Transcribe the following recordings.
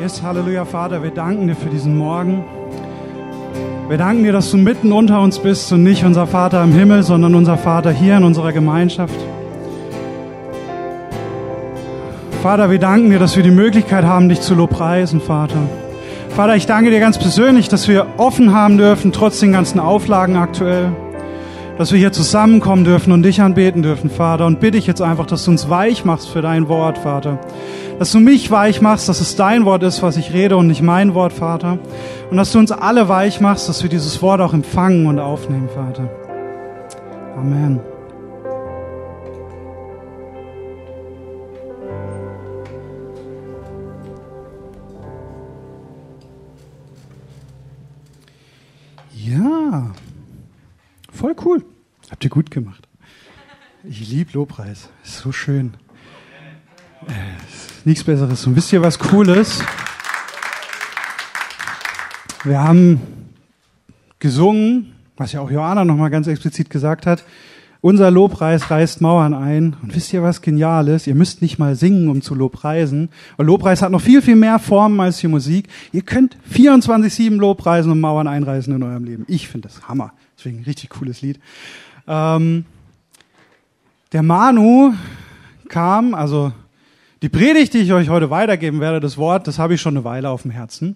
Yes, Halleluja, Vater, wir danken dir für diesen Morgen. Wir danken dir, dass du mitten unter uns bist und nicht unser Vater im Himmel, sondern unser Vater hier in unserer Gemeinschaft. Vater, wir danken dir, dass wir die Möglichkeit haben, dich zu lobpreisen, Vater. Vater, ich danke dir ganz persönlich, dass wir offen haben dürfen, trotz den ganzen Auflagen aktuell dass wir hier zusammenkommen dürfen und dich anbeten dürfen, Vater. Und bitte ich jetzt einfach, dass du uns weich machst für dein Wort, Vater. Dass du mich weich machst, dass es dein Wort ist, was ich rede und nicht mein Wort, Vater. Und dass du uns alle weich machst, dass wir dieses Wort auch empfangen und aufnehmen, Vater. Amen. Ja. Voll cool. Habt ihr gut gemacht. Ich liebe Lobpreis. Ist so schön. Äh, nichts Besseres. Und wisst ihr, was cool ist? Wir haben gesungen, was ja auch Johanna nochmal ganz explizit gesagt hat. Unser Lobpreis reißt Mauern ein. Und wisst ihr, was genial ist? Ihr müsst nicht mal singen, um zu Lobpreisen. Weil Lobpreis hat noch viel, viel mehr Formen als die Musik. Ihr könnt 24-7 Lobpreisen und Mauern einreißen in eurem Leben. Ich finde das Hammer. Deswegen ein richtig cooles Lied. Ähm, der Manu kam, also die Predigt, die ich euch heute weitergeben werde, das Wort, das habe ich schon eine Weile auf dem Herzen.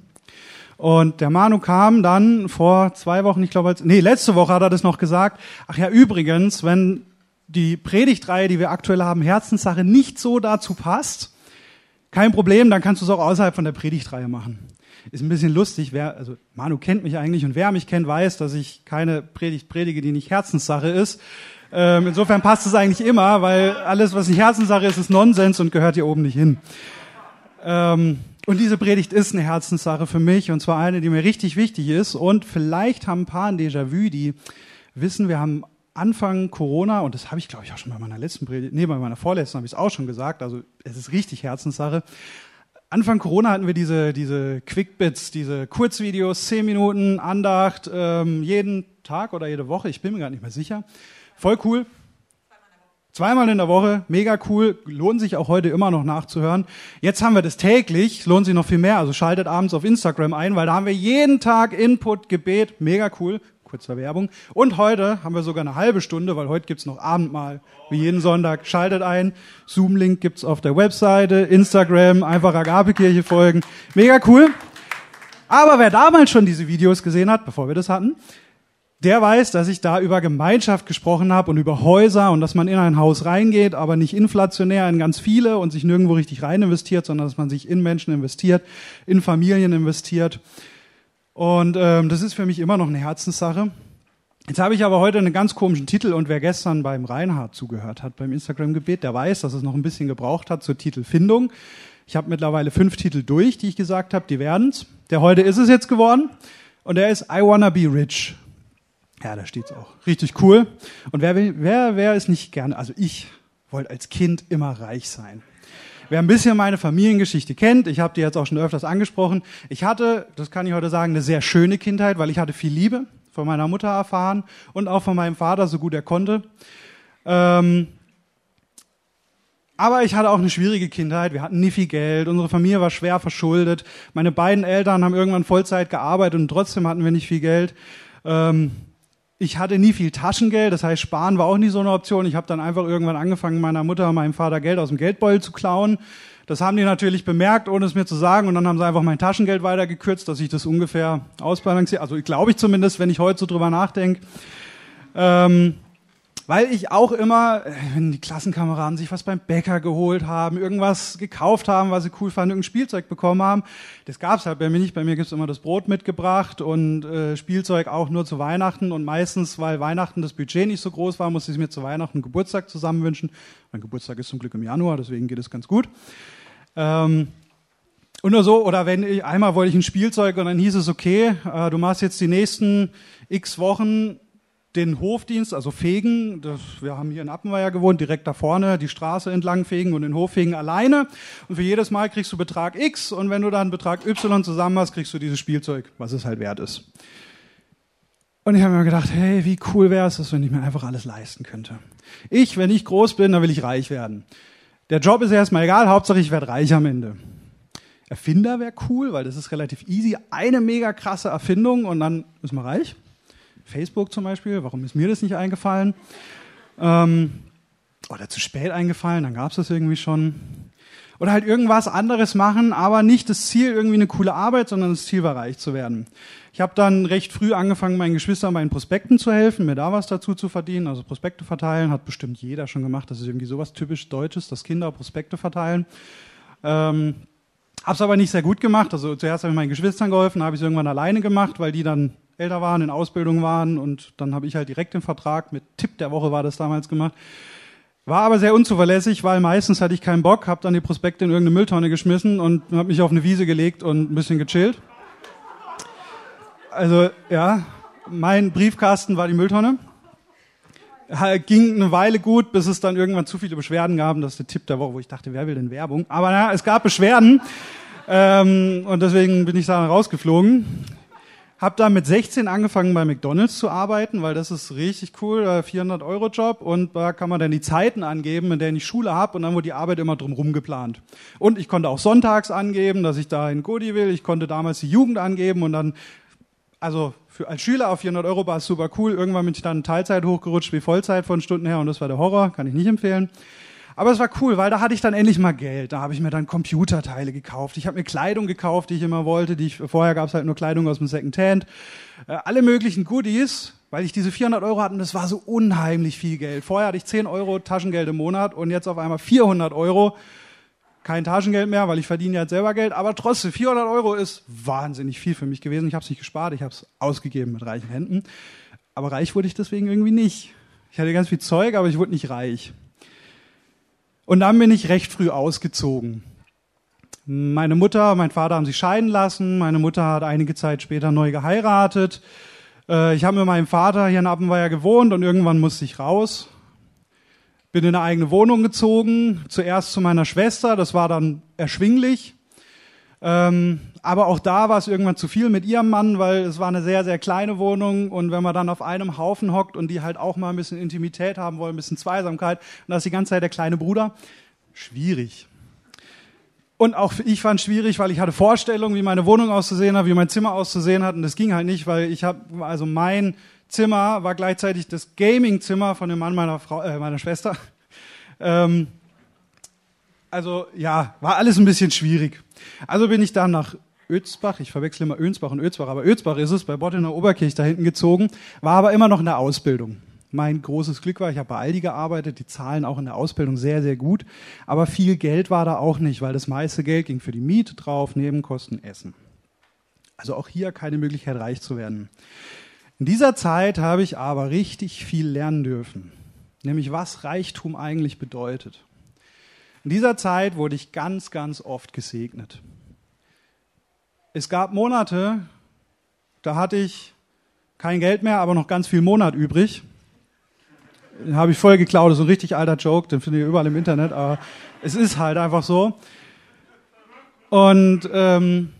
Und der Manu kam dann vor zwei Wochen, ich glaube, nee, letzte Woche hat er das noch gesagt. Ach ja, übrigens, wenn die Predigtreihe, die wir aktuell haben, Herzenssache nicht so dazu passt, kein Problem, dann kannst du es auch außerhalb von der Predigtreihe machen ist ein bisschen lustig. Wer, also Manu kennt mich eigentlich und wer mich kennt, weiß, dass ich keine Predigt predige, die nicht Herzenssache ist. Ähm, insofern passt es eigentlich immer, weil alles, was nicht Herzenssache ist, ist Nonsens und gehört hier oben nicht hin. Ähm, und diese Predigt ist eine Herzenssache für mich und zwar eine, die mir richtig wichtig ist. Und vielleicht haben ein paar ein Déjà-vu, die wissen, wir haben Anfang Corona, und das habe ich glaube ich auch schon bei meiner letzten Predigt, nee, bei meiner vorletzten habe ich es auch schon gesagt, also es ist richtig Herzenssache, Anfang Corona hatten wir diese, diese Quickbits, diese Kurzvideos, zehn Minuten Andacht, ähm, jeden Tag oder jede Woche, ich bin mir gar nicht mehr sicher. Voll cool. Zweimal in der Woche, mega cool, lohnt sich auch heute immer noch nachzuhören. Jetzt haben wir das täglich, lohnt sich noch viel mehr, also schaltet abends auf Instagram ein, weil da haben wir jeden Tag Input, Gebet, mega cool, kurzer Werbung. Und heute haben wir sogar eine halbe Stunde, weil heute gibt's noch Abendmahl, wie jeden Sonntag. Schaltet ein. Zoom-Link gibt's auf der Webseite, Instagram, einfach Agapekirche folgen. Mega cool. Aber wer damals schon diese Videos gesehen hat, bevor wir das hatten, der weiß, dass ich da über Gemeinschaft gesprochen habe und über Häuser und dass man in ein Haus reingeht, aber nicht inflationär in ganz viele und sich nirgendwo richtig rein investiert, sondern dass man sich in Menschen investiert, in Familien investiert. Und ähm, das ist für mich immer noch eine Herzenssache. Jetzt habe ich aber heute einen ganz komischen Titel und wer gestern beim Reinhard zugehört hat beim Instagram-Gebet, der weiß, dass es noch ein bisschen gebraucht hat zur Titelfindung. Ich habe mittlerweile fünf Titel durch, die ich gesagt habe, die werden's. Der heute ist es jetzt geworden und der ist I Wanna Be Rich. Ja, da steht's auch. Richtig cool. Und wer, wer, wer ist nicht gerne, also ich wollte als Kind immer reich sein. Wer ein bisschen meine Familiengeschichte kennt, ich habe die jetzt auch schon öfters angesprochen, ich hatte, das kann ich heute sagen, eine sehr schöne Kindheit, weil ich hatte viel Liebe von meiner Mutter erfahren und auch von meinem Vater, so gut er konnte. Ähm, aber ich hatte auch eine schwierige Kindheit. Wir hatten nie viel Geld. Unsere Familie war schwer verschuldet. Meine beiden Eltern haben irgendwann Vollzeit gearbeitet und trotzdem hatten wir nicht viel Geld. Ähm, ich hatte nie viel Taschengeld, das heißt, sparen war auch nie so eine Option. Ich habe dann einfach irgendwann angefangen, meiner Mutter und meinem Vater Geld aus dem Geldbeutel zu klauen. Das haben die natürlich bemerkt, ohne es mir zu sagen, und dann haben sie einfach mein Taschengeld weitergekürzt, dass ich das ungefähr ausbalanciere. Also glaube ich zumindest, wenn ich heute so drüber nachdenke. Ähm, weil ich auch immer, äh, wenn die Klassenkameraden sich was beim Bäcker geholt haben, irgendwas gekauft haben, was sie cool fanden, irgendein Spielzeug bekommen haben, das gab's halt bei mir nicht. Bei mir gibt's immer das Brot mitgebracht und äh, Spielzeug auch nur zu Weihnachten. Und meistens, weil Weihnachten das Budget nicht so groß war, musste ich mir zu Weihnachten Geburtstag zusammenwünschen. Mein Geburtstag ist zum Glück im Januar, deswegen geht es ganz gut. Ähm, und nur so, oder wenn ich, einmal wollte ich ein Spielzeug und dann hieß es, okay, äh, du machst jetzt die nächsten x Wochen den Hofdienst, also Fegen, das, wir haben hier in Appenweier gewohnt, direkt da vorne die Straße entlang fegen und den Hof fegen alleine. Und für jedes Mal kriegst du Betrag X und wenn du dann Betrag Y zusammen hast, kriegst du dieses Spielzeug, was es halt wert ist. Und ich habe mir gedacht, hey, wie cool wäre es, wenn ich mir einfach alles leisten könnte. Ich, wenn ich groß bin, dann will ich reich werden. Der Job ist erstmal egal, Hauptsache ich werde reich am Ende. Erfinder wäre cool, weil das ist relativ easy. Eine mega krasse Erfindung und dann ist man reich. Facebook zum Beispiel, warum ist mir das nicht eingefallen? Ähm, oder zu spät eingefallen, dann gab es das irgendwie schon. Oder halt irgendwas anderes machen, aber nicht das Ziel irgendwie eine coole Arbeit, sondern das Ziel war reich zu werden. Ich habe dann recht früh angefangen, meinen Geschwistern bei den Prospekten zu helfen, mir da was dazu zu verdienen. Also Prospekte verteilen hat bestimmt jeder schon gemacht. Das ist irgendwie sowas typisch Deutsches, dass Kinder Prospekte verteilen. Ähm, Hab's aber nicht sehr gut gemacht. Also zuerst habe ich meinen Geschwistern geholfen, habe ich es irgendwann alleine gemacht, weil die dann älter waren, in Ausbildung waren und dann habe ich halt direkt den Vertrag mit Tipp der Woche war das damals gemacht. War aber sehr unzuverlässig, weil meistens hatte ich keinen Bock, habe dann die Prospekte in irgendeine Mülltonne geschmissen und habe mich auf eine Wiese gelegt und ein bisschen gechillt. Also ja, mein Briefkasten war die Mülltonne. Ging eine Weile gut, bis es dann irgendwann zu viele Beschwerden gab. Das ist der Tipp der Woche, wo ich dachte, wer will denn Werbung? Aber naja, es gab Beschwerden ähm, und deswegen bin ich da rausgeflogen. Hab da mit 16 angefangen bei McDonald's zu arbeiten, weil das ist richtig cool, 400 Euro Job und da kann man dann die Zeiten angeben, in denen ich Schule habe und dann wurde die Arbeit immer drumherum geplant. Und ich konnte auch sonntags angeben, dass ich da in Godi will. Ich konnte damals die Jugend angeben und dann, also für, als Schüler auf 400 Euro war es super cool. Irgendwann bin ich dann Teilzeit hochgerutscht wie Vollzeit von Stunden her und das war der Horror, kann ich nicht empfehlen. Aber es war cool, weil da hatte ich dann endlich mal Geld. Da habe ich mir dann Computerteile gekauft. Ich habe mir Kleidung gekauft, die ich immer wollte. Die ich, vorher gab es halt nur Kleidung aus dem Secondhand. Äh, alle möglichen Goodies, weil ich diese 400 Euro hatte. Und das war so unheimlich viel Geld. Vorher hatte ich 10 Euro Taschengeld im Monat und jetzt auf einmal 400 Euro. Kein Taschengeld mehr, weil ich verdiene ja selber Geld. Aber trotzdem, 400 Euro ist wahnsinnig viel für mich gewesen. Ich habe es nicht gespart, ich habe es ausgegeben mit reichen Händen. Aber reich wurde ich deswegen irgendwie nicht. Ich hatte ganz viel Zeug, aber ich wurde nicht reich. Und dann bin ich recht früh ausgezogen. Meine Mutter, mein Vater haben sich scheiden lassen. Meine Mutter hat einige Zeit später neu geheiratet. Äh, ich habe mit meinem Vater hier in Appenweier gewohnt und irgendwann musste ich raus. Bin in eine eigene Wohnung gezogen. Zuerst zu meiner Schwester. Das war dann erschwinglich. Ähm, aber auch da war es irgendwann zu viel mit ihrem Mann, weil es war eine sehr, sehr kleine Wohnung und wenn man dann auf einem Haufen hockt und die halt auch mal ein bisschen Intimität haben wollen, ein bisschen Zweisamkeit und das ist die ganze Zeit der kleine Bruder, schwierig. Und auch ich fand es schwierig, weil ich hatte Vorstellungen, wie meine Wohnung auszusehen hat, wie mein Zimmer auszusehen hat und das ging halt nicht, weil ich habe, also mein Zimmer war gleichzeitig das Gaming-Zimmer von dem Mann meiner Frau, äh, meiner Schwester. Ähm, also ja, war alles ein bisschen schwierig. Also bin ich dann nach Özbach, ich verwechsel immer Önsbach und Özbach, aber Özbach ist es, bei Bott in der Oberkirche da hinten gezogen, war aber immer noch in der Ausbildung. Mein großes Glück war, ich habe bei Aldi gearbeitet, die zahlen auch in der Ausbildung sehr, sehr gut, aber viel Geld war da auch nicht, weil das meiste Geld ging für die Miete drauf, Nebenkosten, Essen. Also auch hier keine Möglichkeit, reich zu werden. In dieser Zeit habe ich aber richtig viel lernen dürfen, nämlich was Reichtum eigentlich bedeutet. In dieser Zeit wurde ich ganz, ganz oft gesegnet. Es gab Monate, da hatte ich kein Geld mehr, aber noch ganz viel Monat übrig. Den habe ich voll geklaut, das ist ein richtig alter Joke, den findet ihr überall im Internet, aber es ist halt einfach so. Und ähm,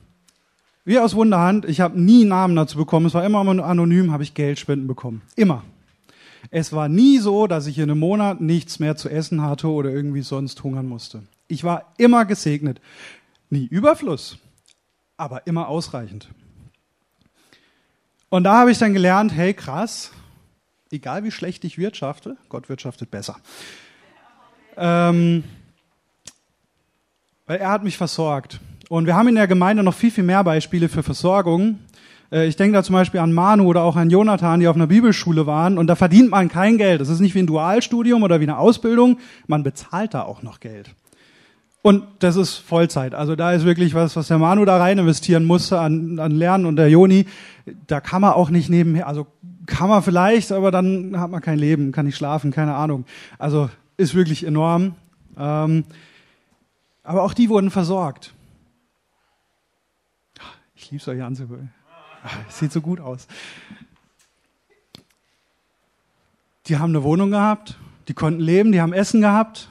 wie aus Wunderhand, ich habe nie Namen dazu bekommen, es war immer anonym, habe ich Geldspenden bekommen. Immer. Es war nie so, dass ich in einem Monat nichts mehr zu essen hatte oder irgendwie sonst hungern musste. Ich war immer gesegnet. Nie Überfluss, aber immer ausreichend. Und da habe ich dann gelernt, hey krass, egal wie schlecht ich wirtschafte, Gott wirtschaftet besser. Ähm, weil er hat mich versorgt. Und wir haben in der Gemeinde noch viel, viel mehr Beispiele für Versorgung. Äh, ich denke da zum Beispiel an Manu oder auch an Jonathan, die auf einer Bibelschule waren und da verdient man kein Geld. Das ist nicht wie ein Dualstudium oder wie eine Ausbildung. Man bezahlt da auch noch Geld. Und das ist Vollzeit. Also da ist wirklich was, was der Manu da rein investieren musste an, an Lernen und der Joni. Da kann man auch nicht nebenher, also kann man vielleicht, aber dann hat man kein Leben, kann nicht schlafen, keine Ahnung. Also ist wirklich enorm. Ähm, aber auch die wurden versorgt. Ich liebe euch anzuhören. Sieht so gut aus. Die haben eine Wohnung gehabt, die konnten leben, die haben Essen gehabt.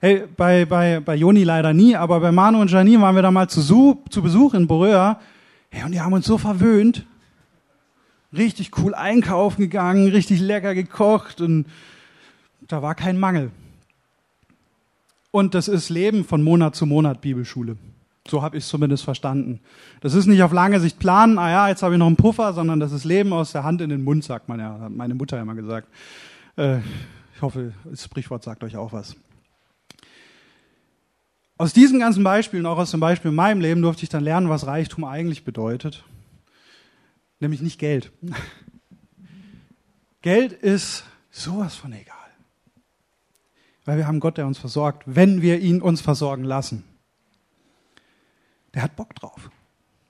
Hey, bei, bei, bei Joni leider nie, aber bei Manu und Janine waren wir da mal zu, zu Besuch in Boröa. Hey, und die haben uns so verwöhnt. Richtig cool einkaufen gegangen, richtig lecker gekocht und da war kein Mangel. Und das ist Leben von Monat zu Monat Bibelschule. So habe ich es zumindest verstanden. Das ist nicht auf lange Sicht planen, ah ja, jetzt habe ich noch einen Puffer, sondern das ist Leben aus der Hand in den Mund, sagt man ja, hat meine Mutter immer gesagt. Äh, ich hoffe, das Sprichwort sagt euch auch was. Aus diesen ganzen Beispielen, auch aus dem Beispiel in meinem Leben, durfte ich dann lernen, was Reichtum eigentlich bedeutet. Nämlich nicht Geld. Geld ist sowas von egal. Weil wir haben Gott, der uns versorgt, wenn wir ihn uns versorgen lassen. Der hat Bock drauf.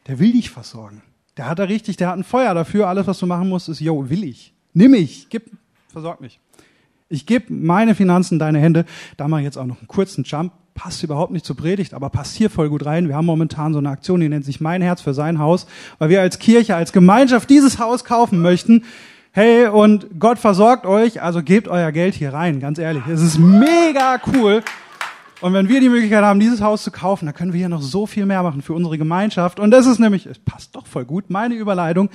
Der will dich versorgen. Der hat da richtig, der hat ein Feuer dafür. Alles, was du machen musst, ist, yo, will ich. Nimm mich, gib, versorg mich. Ich gebe meine Finanzen in deine Hände. Da ich jetzt auch noch einen kurzen Jump. Passt überhaupt nicht zur Predigt, aber passt hier voll gut rein. Wir haben momentan so eine Aktion, die nennt sich Mein Herz für sein Haus, weil wir als Kirche, als Gemeinschaft dieses Haus kaufen möchten hey, und Gott versorgt euch, also gebt euer Geld hier rein, ganz ehrlich. Es ist mega cool. Und wenn wir die Möglichkeit haben, dieses Haus zu kaufen, dann können wir hier noch so viel mehr machen für unsere Gemeinschaft. Und das ist nämlich, es passt doch voll gut, meine Überleitung,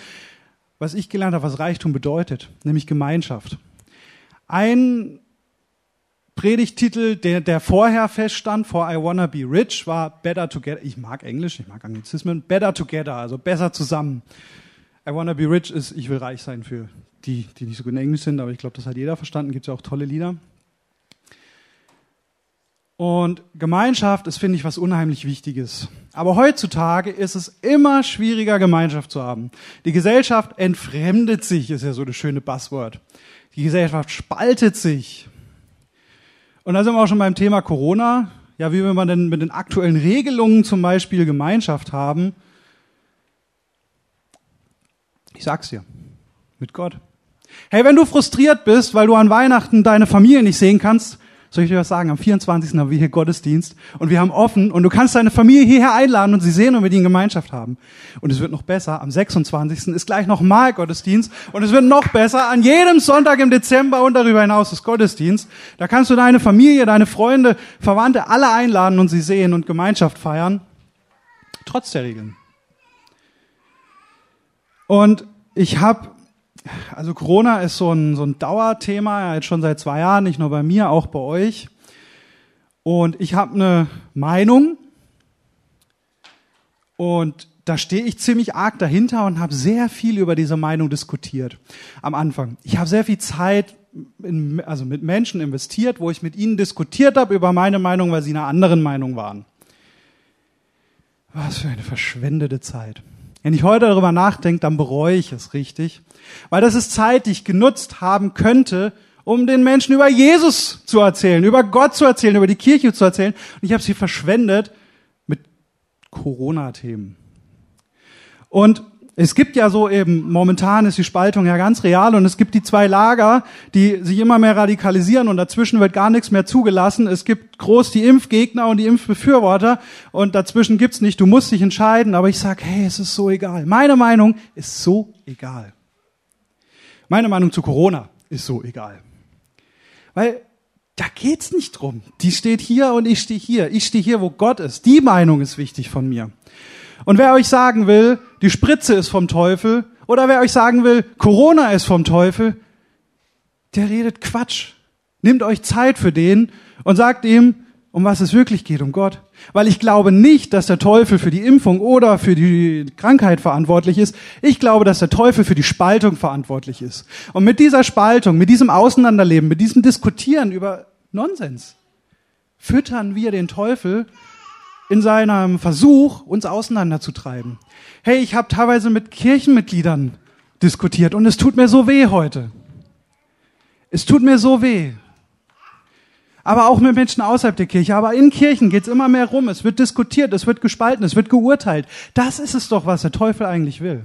was ich gelernt habe, was Reichtum bedeutet, nämlich Gemeinschaft. Ein Predigtitel, der, der vorher feststand, vor I Wanna Be Rich, war Better Together. Ich mag Englisch, ich mag Anglizismen. Better Together, also besser zusammen. I Wanna Be Rich ist, ich will reich sein für die, die nicht so gut in Englisch sind, aber ich glaube, das hat jeder verstanden. Gibt ja auch tolle Lieder. Und Gemeinschaft ist, finde ich, was unheimlich Wichtiges. Aber heutzutage ist es immer schwieriger, Gemeinschaft zu haben. Die Gesellschaft entfremdet sich, ist ja so das schöne Buzzword. Die Gesellschaft spaltet sich. Und da sind wir auch schon beim Thema Corona. Ja, wie will man denn mit den aktuellen Regelungen zum Beispiel Gemeinschaft haben? Ich sag's dir. Mit Gott. Hey, wenn du frustriert bist, weil du an Weihnachten deine Familie nicht sehen kannst, soll ich dir was sagen? Am 24. haben wir hier Gottesdienst und wir haben offen und du kannst deine Familie hierher einladen und sie sehen und mit ihnen Gemeinschaft haben. Und es wird noch besser. Am 26. ist gleich nochmal Gottesdienst und es wird noch besser. An jedem Sonntag im Dezember und darüber hinaus ist Gottesdienst. Da kannst du deine Familie, deine Freunde, Verwandte alle einladen und sie sehen und Gemeinschaft feiern. Trotz der Regeln. Und ich habe also Corona ist so ein, so ein Dauerthema, jetzt schon seit zwei Jahren, nicht nur bei mir, auch bei euch. Und ich habe eine Meinung und da stehe ich ziemlich arg dahinter und habe sehr viel über diese Meinung diskutiert am Anfang. Ich habe sehr viel Zeit in, also mit Menschen investiert, wo ich mit ihnen diskutiert habe über meine Meinung, weil sie einer anderen Meinung waren. Was für eine verschwendete Zeit. Wenn ich heute darüber nachdenke, dann bereue ich es richtig, weil das ist Zeit, die ich genutzt haben könnte, um den Menschen über Jesus zu erzählen, über Gott zu erzählen, über die Kirche zu erzählen. Und ich habe sie verschwendet mit Corona-Themen. Und es gibt ja so eben, momentan ist die Spaltung ja ganz real und es gibt die zwei Lager, die sich immer mehr radikalisieren und dazwischen wird gar nichts mehr zugelassen. Es gibt groß die Impfgegner und die Impfbefürworter und dazwischen gibt's nicht, du musst dich entscheiden, aber ich sag, hey, es ist so egal. Meine Meinung ist so egal. Meine Meinung zu Corona ist so egal. Weil da geht's nicht drum. Die steht hier und ich stehe hier. Ich stehe hier, wo Gott ist. Die Meinung ist wichtig von mir. Und wer euch sagen will, die Spritze ist vom Teufel, oder wer euch sagen will, Corona ist vom Teufel, der redet Quatsch. Nehmt euch Zeit für den und sagt ihm, um was es wirklich geht, um Gott. Weil ich glaube nicht, dass der Teufel für die Impfung oder für die Krankheit verantwortlich ist. Ich glaube, dass der Teufel für die Spaltung verantwortlich ist. Und mit dieser Spaltung, mit diesem Auseinanderleben, mit diesem Diskutieren über Nonsens, füttern wir den Teufel in seinem Versuch, uns auseinanderzutreiben. Hey, ich habe teilweise mit Kirchenmitgliedern diskutiert und es tut mir so weh heute. Es tut mir so weh. Aber auch mit Menschen außerhalb der Kirche. Aber in Kirchen geht's immer mehr rum. Es wird diskutiert, es wird gespalten, es wird geurteilt. Das ist es doch, was der Teufel eigentlich will.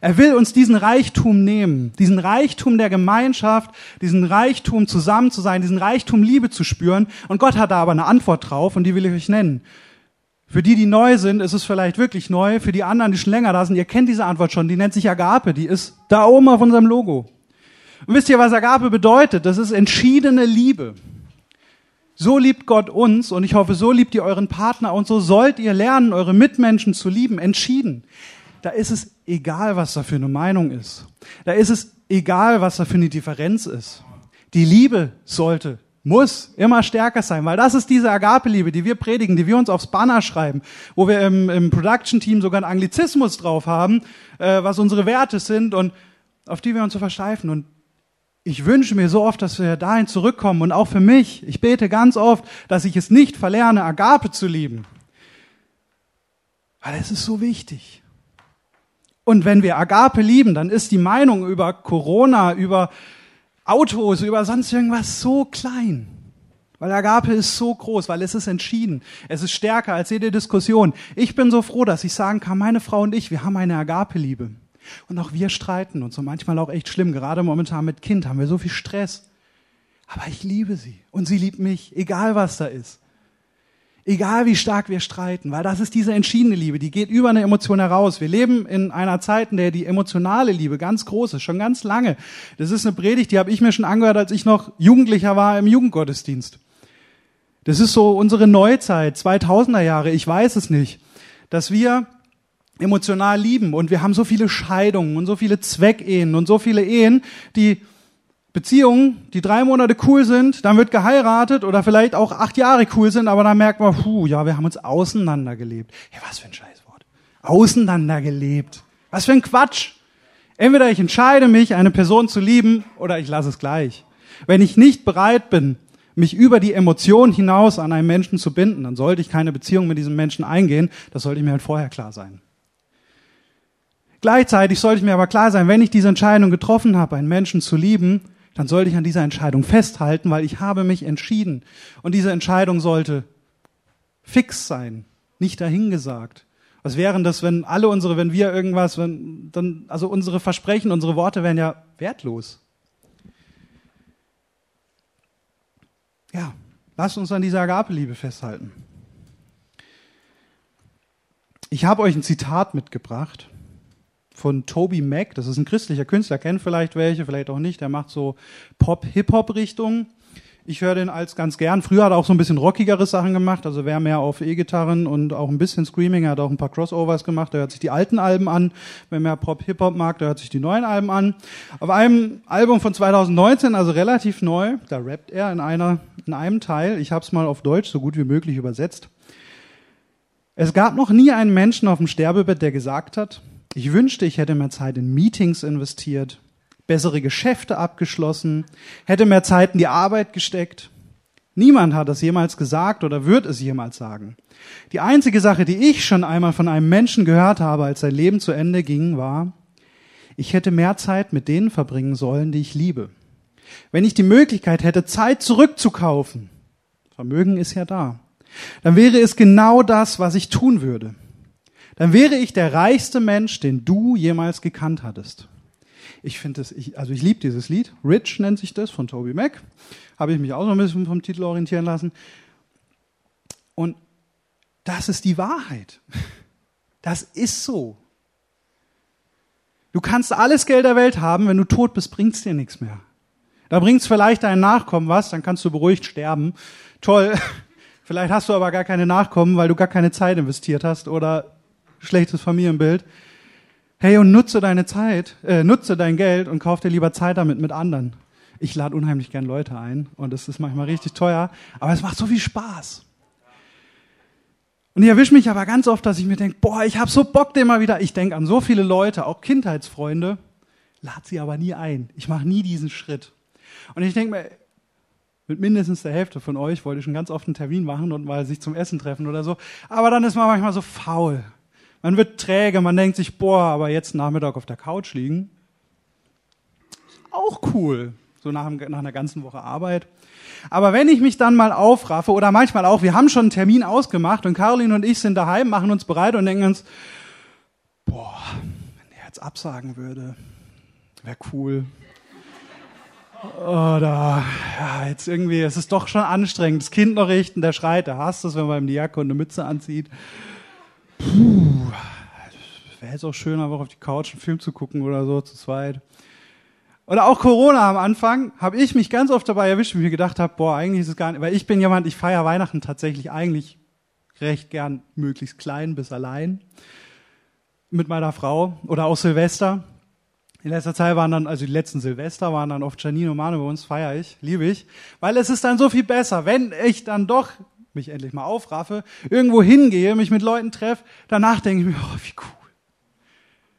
Er will uns diesen Reichtum nehmen, diesen Reichtum der Gemeinschaft, diesen Reichtum zusammen zu sein, diesen Reichtum Liebe zu spüren. Und Gott hat da aber eine Antwort drauf und die will ich euch nennen. Für die, die neu sind, ist es vielleicht wirklich neu. Für die anderen, die schon länger da sind, ihr kennt diese Antwort schon. Die nennt sich Agape. Die ist da oben auf unserem Logo. Und wisst ihr, was Agape bedeutet? Das ist entschiedene Liebe. So liebt Gott uns und ich hoffe, so liebt ihr euren Partner und so sollt ihr lernen, eure Mitmenschen zu lieben. Entschieden da ist es egal, was da für eine Meinung ist. Da ist es egal, was da für eine Differenz ist. Die Liebe sollte muss immer stärker sein, weil das ist diese Agape-Liebe, die wir predigen, die wir uns aufs Banner schreiben, wo wir im, im Production-Team sogar einen Anglizismus drauf haben, äh, was unsere Werte sind und auf die wir uns so versteifen. Und ich wünsche mir so oft, dass wir dahin zurückkommen und auch für mich. Ich bete ganz oft, dass ich es nicht verlerne, Agape zu lieben. Weil es ist so wichtig. Und wenn wir Agape lieben, dann ist die Meinung über Corona, über Autos, über sonst irgendwas so klein. Weil Agape ist so groß, weil es ist entschieden. Es ist stärker als jede Diskussion. Ich bin so froh, dass ich sagen kann, meine Frau und ich, wir haben eine Agape-Liebe. Und auch wir streiten uns und manchmal auch echt schlimm. Gerade momentan mit Kind haben wir so viel Stress. Aber ich liebe sie und sie liebt mich, egal was da ist. Egal wie stark wir streiten, weil das ist diese entschiedene Liebe, die geht über eine Emotion heraus. Wir leben in einer Zeit, in der die emotionale Liebe ganz groß ist, schon ganz lange. Das ist eine Predigt, die habe ich mir schon angehört, als ich noch Jugendlicher war im Jugendgottesdienst. Das ist so unsere Neuzeit, 2000er Jahre, ich weiß es nicht, dass wir emotional lieben und wir haben so viele Scheidungen und so viele Zweckehen und so viele Ehen, die Beziehungen, die drei Monate cool sind, dann wird geheiratet oder vielleicht auch acht Jahre cool sind, aber dann merkt man, puh, ja, wir haben uns auseinandergelebt. Hey, was für ein Scheißwort. Auseinandergelebt. Was für ein Quatsch. Entweder ich entscheide mich, eine Person zu lieben, oder ich lasse es gleich. Wenn ich nicht bereit bin, mich über die Emotion hinaus an einen Menschen zu binden, dann sollte ich keine Beziehung mit diesem Menschen eingehen. Das sollte mir halt vorher klar sein. Gleichzeitig sollte ich mir aber klar sein, wenn ich diese Entscheidung getroffen habe, einen Menschen zu lieben, dann sollte ich an dieser Entscheidung festhalten, weil ich habe mich entschieden. Und diese Entscheidung sollte fix sein, nicht dahingesagt. Was wären das, wenn alle unsere, wenn wir irgendwas, wenn, dann, also unsere Versprechen, unsere Worte wären ja wertlos. Ja, lasst uns an dieser Agapeliebe festhalten. Ich habe euch ein Zitat mitgebracht von Toby Mac. Das ist ein christlicher Künstler, kennt vielleicht welche, vielleicht auch nicht. Der macht so Pop-Hip-Hop-Richtung. Ich höre den als ganz gern. Früher hat er auch so ein bisschen rockigere Sachen gemacht, also wer mehr auf E-Gitarren und auch ein bisschen Screaming, er hat auch ein paar Crossovers gemacht, der hört sich die alten Alben an. Wer mehr Pop-Hip-Hop mag, der hört sich die neuen Alben an. Auf einem Album von 2019, also relativ neu, da rappt er in einer, in einem Teil, ich habe es mal auf Deutsch so gut wie möglich übersetzt. Es gab noch nie einen Menschen auf dem Sterbebett, der gesagt hat, ich wünschte, ich hätte mehr Zeit in Meetings investiert, bessere Geschäfte abgeschlossen, hätte mehr Zeit in die Arbeit gesteckt. Niemand hat das jemals gesagt oder wird es jemals sagen. Die einzige Sache, die ich schon einmal von einem Menschen gehört habe, als sein Leben zu Ende ging, war, ich hätte mehr Zeit mit denen verbringen sollen, die ich liebe. Wenn ich die Möglichkeit hätte, Zeit zurückzukaufen, Vermögen ist ja da, dann wäre es genau das, was ich tun würde dann wäre ich der reichste Mensch, den du jemals gekannt hattest. Ich finde es, also ich liebe dieses Lied. Rich nennt sich das von Toby Mac. Habe ich mich auch noch ein bisschen vom Titel orientieren lassen. Und das ist die Wahrheit. Das ist so. Du kannst alles Geld der Welt haben, wenn du tot bist, bringt's dir nichts mehr. Da bringt's vielleicht deinen Nachkommen was, dann kannst du beruhigt sterben. Toll. Vielleicht hast du aber gar keine Nachkommen, weil du gar keine Zeit investiert hast oder schlechtes Familienbild. Hey, und nutze deine Zeit, äh, nutze dein Geld und kauf dir lieber Zeit damit mit anderen. Ich lade unheimlich gern Leute ein und es ist manchmal richtig teuer, aber es macht so viel Spaß. Und ich erwische mich aber ganz oft, dass ich mir denke, boah, ich habe so Bock den mal wieder. Ich denke an so viele Leute, auch Kindheitsfreunde, lade sie aber nie ein. Ich mache nie diesen Schritt. Und ich denke mir, mit mindestens der Hälfte von euch wollte ich schon ganz oft einen Termin machen und mal sich zum Essen treffen oder so. Aber dann ist man manchmal so faul. Man wird träge, man denkt sich, boah, aber jetzt Nachmittag auf der Couch liegen, auch cool. So nach, nach einer ganzen Woche Arbeit. Aber wenn ich mich dann mal aufraffe, oder manchmal auch, wir haben schon einen Termin ausgemacht und Caroline und ich sind daheim, machen uns bereit und denken uns, boah, wenn der jetzt absagen würde, wäre cool. Oder ja, jetzt irgendwie, es ist doch schon anstrengend, das Kind noch richten, der schreit, der hasst es, wenn man ihm die Jacke und eine Mütze anzieht puh, wäre jetzt auch schön, einfach auf die Couch einen Film zu gucken oder so zu zweit. Oder auch Corona am Anfang habe ich mich ganz oft dabei erwischt, ich mir gedacht habe, boah, eigentlich ist es gar nicht, weil ich bin jemand, ich feiere Weihnachten tatsächlich eigentlich recht gern möglichst klein bis allein mit meiner Frau oder auch Silvester. In letzter Zeit waren dann, also die letzten Silvester waren dann oft Janine und Manu bei uns, feiere ich, liebe ich. Weil es ist dann so viel besser, wenn ich dann doch mich endlich mal aufraffe, irgendwo hingehe, mich mit Leuten treffe, danach denke ich mir, oh, wie cool.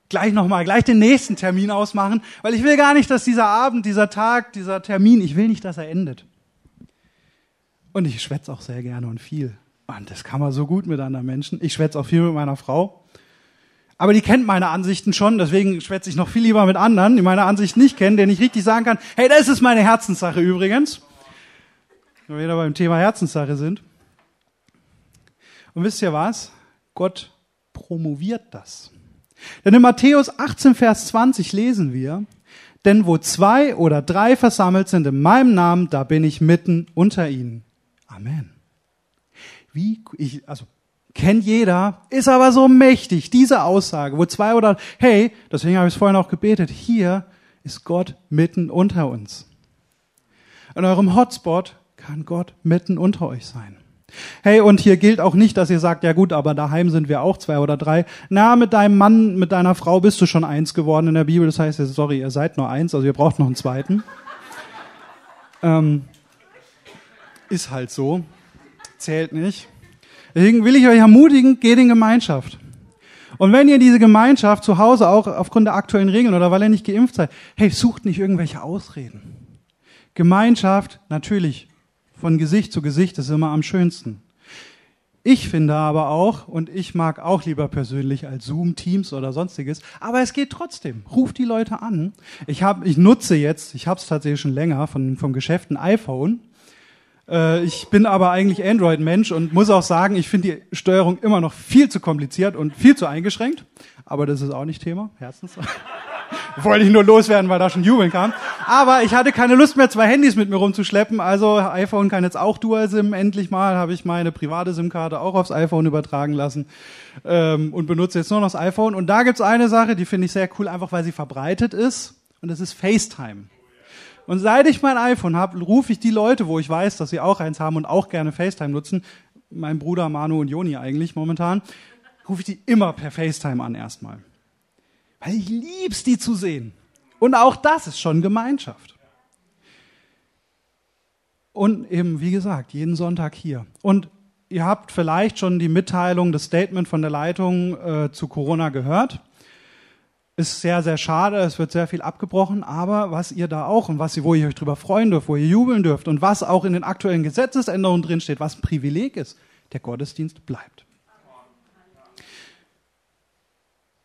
Gleich nochmal, gleich den nächsten Termin ausmachen, weil ich will gar nicht, dass dieser Abend, dieser Tag, dieser Termin, ich will nicht, dass er endet. Und ich schwätze auch sehr gerne und viel. Und das kann man so gut mit anderen Menschen. Ich schwätze auch viel mit meiner Frau. Aber die kennt meine Ansichten schon, deswegen schwätze ich noch viel lieber mit anderen, die meine Ansichten nicht kennen, denen ich richtig sagen kann, hey, das ist meine Herzenssache übrigens. Wenn wir wieder beim Thema Herzenssache sind. Und wisst ihr was? Gott promoviert das. Denn in Matthäus 18, Vers 20 lesen wir, denn wo zwei oder drei versammelt sind in meinem Namen, da bin ich mitten unter ihnen. Amen. Wie, ich, also Kennt jeder, ist aber so mächtig, diese Aussage, wo zwei oder, hey, deswegen habe ich es vorhin auch gebetet, hier ist Gott mitten unter uns. In eurem Hotspot kann Gott mitten unter euch sein. Hey, und hier gilt auch nicht, dass ihr sagt, ja gut, aber daheim sind wir auch zwei oder drei. Na, mit deinem Mann, mit deiner Frau bist du schon eins geworden in der Bibel. Das heißt, sorry, ihr seid nur eins, also ihr braucht noch einen zweiten. Ähm, ist halt so. Zählt nicht. Deswegen will ich euch ermutigen, geht in Gemeinschaft. Und wenn ihr diese Gemeinschaft zu Hause auch aufgrund der aktuellen Regeln oder weil ihr nicht geimpft seid, hey, sucht nicht irgendwelche Ausreden. Gemeinschaft, natürlich, von Gesicht zu Gesicht ist immer am schönsten. Ich finde aber auch, und ich mag auch lieber persönlich als Zoom, Teams oder sonstiges, aber es geht trotzdem. Ruft die Leute an. Ich, hab, ich nutze jetzt, ich habe es tatsächlich schon länger von, vom Geschäft ein iPhone äh, ich bin aber eigentlich Android-Mensch und muss auch sagen, ich finde die Steuerung immer noch viel zu kompliziert und viel zu eingeschränkt. Aber das ist auch nicht Thema. Herzens. Wollte ich nur loswerden, weil da schon Jubeln kam. Aber ich hatte keine Lust mehr, zwei Handys mit mir rumzuschleppen. Also iPhone kann jetzt auch Dual-SIM. Endlich mal habe ich meine private SIM-Karte auch aufs iPhone übertragen lassen ähm, und benutze jetzt nur noch das iPhone. Und da gibt's eine Sache, die finde ich sehr cool, einfach weil sie verbreitet ist. Und das ist FaceTime. Und seit ich mein iPhone habe, rufe ich die Leute, wo ich weiß, dass sie auch eins haben und auch gerne FaceTime nutzen, mein Bruder Manu und Joni eigentlich momentan, rufe ich die immer per FaceTime an erstmal. Weil ich lieb's, die zu sehen. Und auch das ist schon Gemeinschaft. Und eben, wie gesagt, jeden Sonntag hier. Und ihr habt vielleicht schon die Mitteilung, das Statement von der Leitung äh, zu Corona gehört ist sehr, sehr schade, es wird sehr viel abgebrochen, aber was ihr da auch und was ihr, wo ihr euch drüber freuen dürft, wo ihr jubeln dürft und was auch in den aktuellen Gesetzesänderungen drinsteht, was ein Privileg ist, der Gottesdienst bleibt.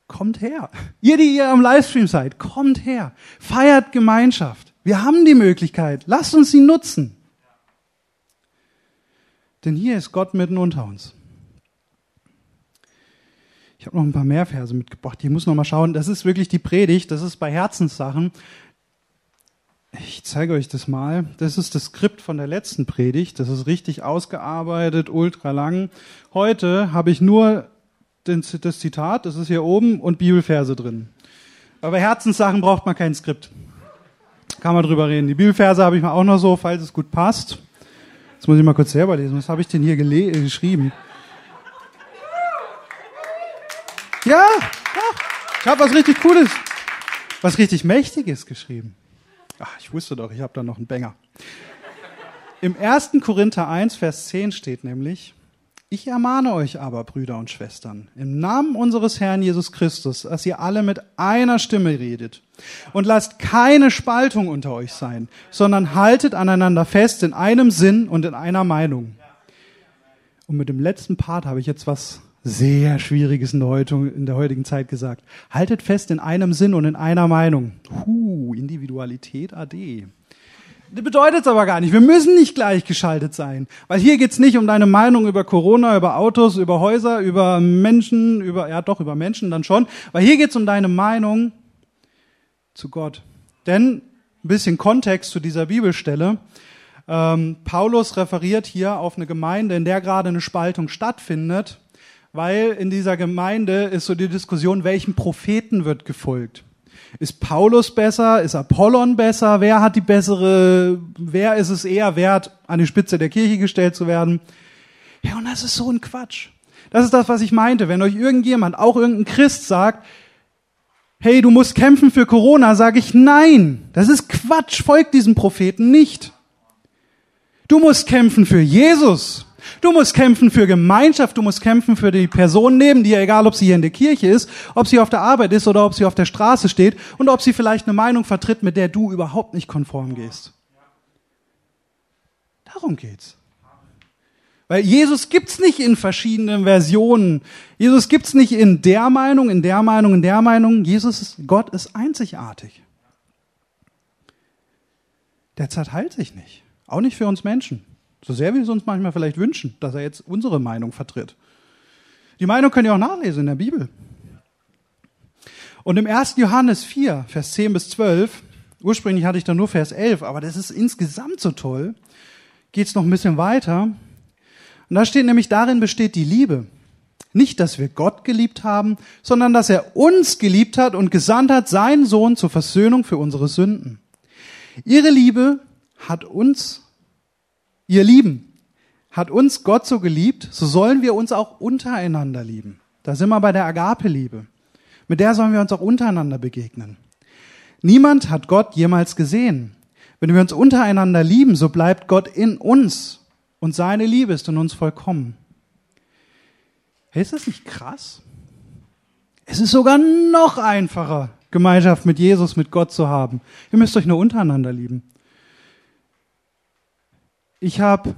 Kommt her. Ihr, die ihr am Livestream seid, kommt her. Feiert Gemeinschaft. Wir haben die Möglichkeit. Lasst uns sie nutzen. Denn hier ist Gott mitten unter uns. Ich habe noch ein paar mehr Verse mitgebracht. Ich muss noch mal schauen. Das ist wirklich die Predigt. Das ist bei Herzenssachen. Ich zeige euch das mal. Das ist das Skript von der letzten Predigt. Das ist richtig ausgearbeitet, ultra lang. Heute habe ich nur das Zitat, das ist hier oben, und Bibelverse drin. Aber Herzenssachen braucht man kein Skript. Kann man drüber reden. Die Bibelverse habe ich mal auch noch so, falls es gut passt. Jetzt muss ich mal kurz selber lesen. Was habe ich denn hier geschrieben? Ja, ja. Ich habe was richtig Cooles, was richtig Mächtiges geschrieben. Ach, ich wusste doch, ich habe da noch einen Banger. Im 1. Korinther 1, Vers 10 steht nämlich, ich ermahne euch aber, Brüder und Schwestern, im Namen unseres Herrn Jesus Christus, dass ihr alle mit einer Stimme redet und lasst keine Spaltung unter euch sein, sondern haltet aneinander fest in einem Sinn und in einer Meinung. Und mit dem letzten Part habe ich jetzt was sehr Schwieriges in der, heutigen Zeit gesagt. Haltet fest in einem Sinn und in einer Meinung. Huh, Individualität AD. Das bedeutet es aber gar nicht. Wir müssen nicht gleichgeschaltet sein. Weil hier geht's nicht um deine Meinung über Corona, über Autos, über Häuser, über Menschen, über, ja doch, über Menschen dann schon. Weil hier geht's um deine Meinung zu Gott. Denn, ein bisschen Kontext zu dieser Bibelstelle. Ähm, Paulus referiert hier auf eine Gemeinde, in der gerade eine Spaltung stattfindet weil in dieser Gemeinde ist so die Diskussion, welchem Propheten wird gefolgt. Ist Paulus besser? Ist Apollon besser? Wer hat die bessere, wer ist es eher wert, an die Spitze der Kirche gestellt zu werden? Ja, und das ist so ein Quatsch. Das ist das, was ich meinte. Wenn euch irgendjemand, auch irgendein Christ sagt, Hey, du musst kämpfen für Corona, sage ich nein. Das ist Quatsch, folgt diesem Propheten nicht. Du musst kämpfen für Jesus. Du musst kämpfen für Gemeinschaft, du musst kämpfen für die Person neben dir, egal ob sie hier in der Kirche ist, ob sie auf der Arbeit ist oder ob sie auf der Straße steht und ob sie vielleicht eine Meinung vertritt, mit der du überhaupt nicht konform gehst. Darum geht's. Weil Jesus gibt's nicht in verschiedenen Versionen. Jesus gibt's nicht in der Meinung, in der Meinung, in der Meinung. Jesus ist, Gott ist einzigartig. Der zerteilt sich nicht. Auch nicht für uns Menschen. So sehr wir es uns manchmal vielleicht wünschen, dass er jetzt unsere Meinung vertritt. Die Meinung könnt ihr auch nachlesen in der Bibel. Und im 1. Johannes 4, Vers 10 bis 12, ursprünglich hatte ich da nur Vers 11, aber das ist insgesamt so toll, geht es noch ein bisschen weiter. Und da steht nämlich, darin besteht die Liebe. Nicht, dass wir Gott geliebt haben, sondern dass er uns geliebt hat und gesandt hat, seinen Sohn zur Versöhnung für unsere Sünden. Ihre Liebe hat uns Ihr Lieben, hat uns Gott so geliebt, so sollen wir uns auch untereinander lieben. Da sind wir bei der Agape-Liebe. Mit der sollen wir uns auch untereinander begegnen. Niemand hat Gott jemals gesehen. Wenn wir uns untereinander lieben, so bleibt Gott in uns und seine Liebe ist in uns vollkommen. Hey, ist das nicht krass? Es ist sogar noch einfacher, Gemeinschaft mit Jesus, mit Gott zu haben. Ihr müsst euch nur untereinander lieben. Ich habe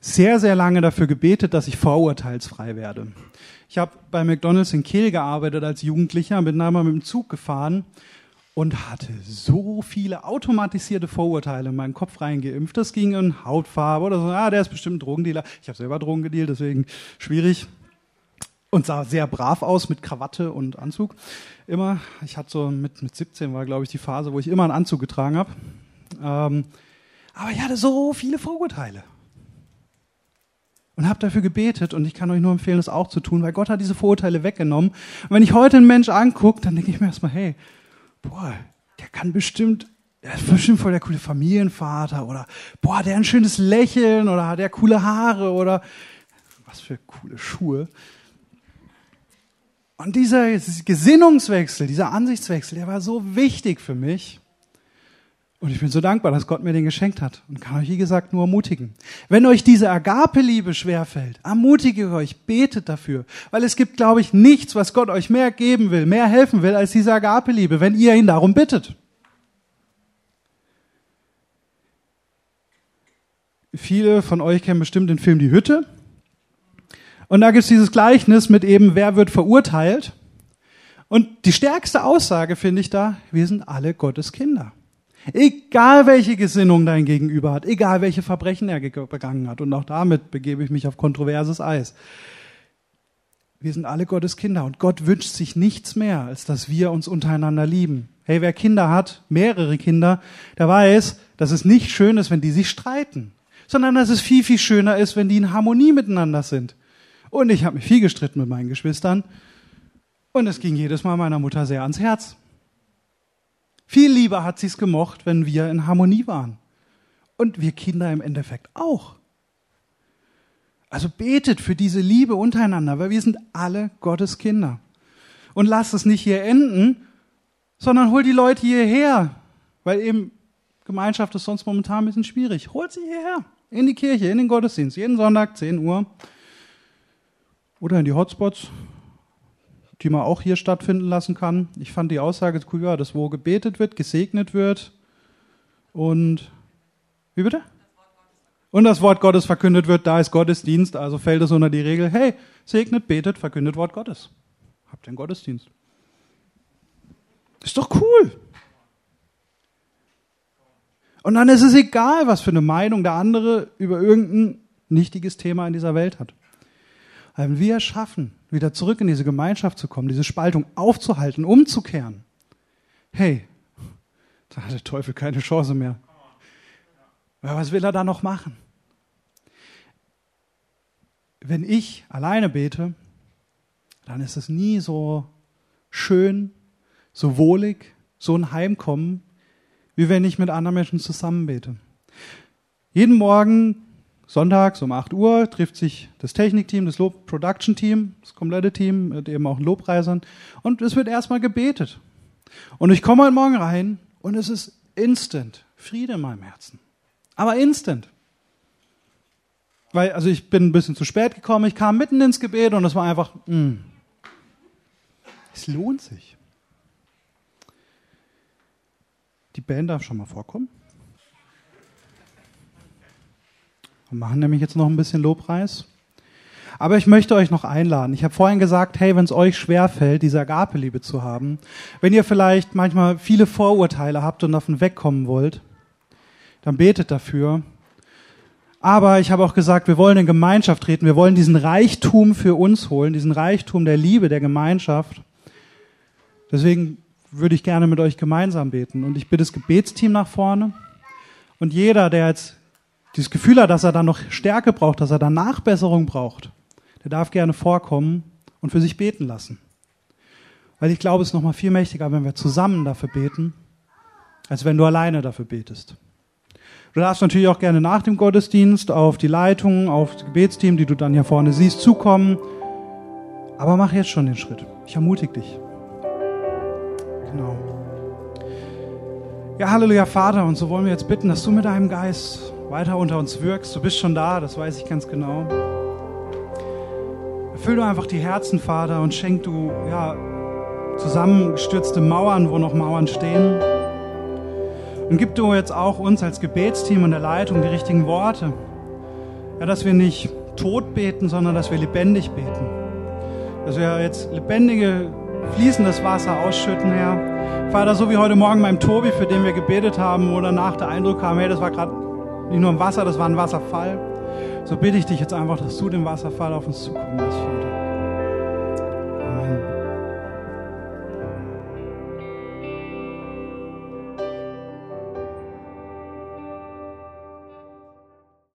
sehr, sehr lange dafür gebetet, dass ich vorurteilsfrei werde. Ich habe bei McDonald's in Kehl gearbeitet als Jugendlicher, bin einmal mit dem Zug gefahren und hatte so viele automatisierte Vorurteile in meinen Kopf reingeimpft. Das ging in Hautfarbe oder so. Ah, der ist bestimmt ein Drogendealer. Ich habe selber Drogen gedealt, deswegen schwierig. Und sah sehr brav aus mit Krawatte und Anzug. Immer. Ich hatte so mit, mit 17 war, glaube ich, die Phase, wo ich immer einen Anzug getragen habe. Ähm, aber ich hatte so viele Vorurteile. Und habe dafür gebetet und ich kann euch nur empfehlen, das auch zu tun, weil Gott hat diese Vorurteile weggenommen. Und wenn ich heute einen Mensch angucke, dann denke ich mir erstmal, hey, boah, der kann bestimmt, der ist bestimmt voll der coole Familienvater oder boah, der hat ein schönes Lächeln oder hat der coole Haare oder was für coole Schuhe. Und dieser Gesinnungswechsel, dieser Ansichtswechsel, der war so wichtig für mich. Und ich bin so dankbar, dass Gott mir den geschenkt hat und kann euch, wie gesagt, nur ermutigen. Wenn euch diese Agape-Liebe schwerfällt, ermutige euch, betet dafür. Weil es gibt, glaube ich, nichts, was Gott euch mehr geben will, mehr helfen will, als diese Agape-Liebe, wenn ihr ihn darum bittet. Viele von euch kennen bestimmt den Film Die Hütte. Und da gibt es dieses Gleichnis mit eben, wer wird verurteilt. Und die stärkste Aussage finde ich da, wir sind alle Gottes Kinder. Egal welche Gesinnung dein Gegenüber hat, egal welche Verbrechen er begangen hat. Und auch damit begebe ich mich auf kontroverses Eis. Wir sind alle Gottes Kinder und Gott wünscht sich nichts mehr, als dass wir uns untereinander lieben. Hey, wer Kinder hat, mehrere Kinder, der weiß, dass es nicht schön ist, wenn die sich streiten, sondern dass es viel, viel schöner ist, wenn die in Harmonie miteinander sind. Und ich habe mich viel gestritten mit meinen Geschwistern und es ging jedes Mal meiner Mutter sehr ans Herz. Viel lieber hat sie es gemocht, wenn wir in Harmonie waren. Und wir Kinder im Endeffekt auch. Also betet für diese Liebe untereinander, weil wir sind alle Gottes Kinder. Und lasst es nicht hier enden, sondern hol die Leute hierher, weil eben Gemeinschaft ist sonst momentan ein bisschen schwierig. Holt sie hierher, in die Kirche, in den Gottesdienst, jeden Sonntag, 10 Uhr. Oder in die Hotspots, die man auch hier stattfinden lassen kann. Ich fand die Aussage cool, ja, dass wo gebetet wird, gesegnet wird und wie bitte? Und das Wort Gottes verkündet wird, da ist Gottesdienst, also fällt es unter die Regel, hey, segnet, betet, verkündet Wort Gottes. Habt den Gottesdienst. Ist doch cool. Und dann ist es egal, was für eine Meinung der andere über irgendein nichtiges Thema in dieser Welt hat. Wir schaffen, wieder zurück in diese Gemeinschaft zu kommen, diese Spaltung aufzuhalten, umzukehren, hey, da hat der Teufel keine Chance mehr. Was will er da noch machen? Wenn ich alleine bete, dann ist es nie so schön, so wohlig, so ein Heimkommen, wie wenn ich mit anderen Menschen zusammen bete. Jeden Morgen Sonntags um 8 Uhr trifft sich das Technikteam, das Lob Production Team, das komplette Team mit eben auch Lobpreisern und es wird erstmal gebetet. Und ich komme heute Morgen rein und es ist instant Friede in meinem Herzen. Aber instant. Weil, also ich bin ein bisschen zu spät gekommen, ich kam mitten ins Gebet und es war einfach, mh, mm. es lohnt sich. Die Band darf schon mal vorkommen. Wir machen nämlich jetzt noch ein bisschen Lobpreis. Aber ich möchte euch noch einladen. Ich habe vorhin gesagt, hey, wenn es euch schwerfällt, diese Agape-Liebe zu haben, wenn ihr vielleicht manchmal viele Vorurteile habt und davon wegkommen wollt, dann betet dafür. Aber ich habe auch gesagt, wir wollen in Gemeinschaft treten, wir wollen diesen Reichtum für uns holen, diesen Reichtum der Liebe, der Gemeinschaft. Deswegen würde ich gerne mit euch gemeinsam beten. Und ich bitte das Gebetsteam nach vorne. Und jeder, der jetzt dieses Gefühl hat, dass er da noch Stärke braucht, dass er da Nachbesserung braucht, der darf gerne vorkommen und für sich beten lassen. Weil ich glaube, es ist noch mal viel mächtiger, wenn wir zusammen dafür beten, als wenn du alleine dafür betest. Du darfst natürlich auch gerne nach dem Gottesdienst auf die Leitung, auf das Gebetsteam, die du dann hier vorne siehst, zukommen. Aber mach jetzt schon den Schritt. Ich ermutige dich. Genau. Ja, Halleluja, Vater. Und so wollen wir jetzt bitten, dass du mit deinem Geist weiter unter uns wirkst. Du bist schon da, das weiß ich ganz genau. Erfüll du einfach die Herzen, Vater, und schenk du ja, zusammengestürzte Mauern, wo noch Mauern stehen. Und gib du jetzt auch uns als Gebetsteam und der Leitung die richtigen Worte. Ja, dass wir nicht tot beten, sondern dass wir lebendig beten. Dass wir jetzt lebendige, fließendes Wasser ausschütten, Herr. Vater, so wie heute Morgen beim Tobi, für den wir gebetet haben, wo danach der Eindruck kam, hey, das war gerade nicht nur ein Wasser, das war ein Wasserfall. So bitte ich dich jetzt einfach, dass du den Wasserfall auf uns zukommen lässt, Vater.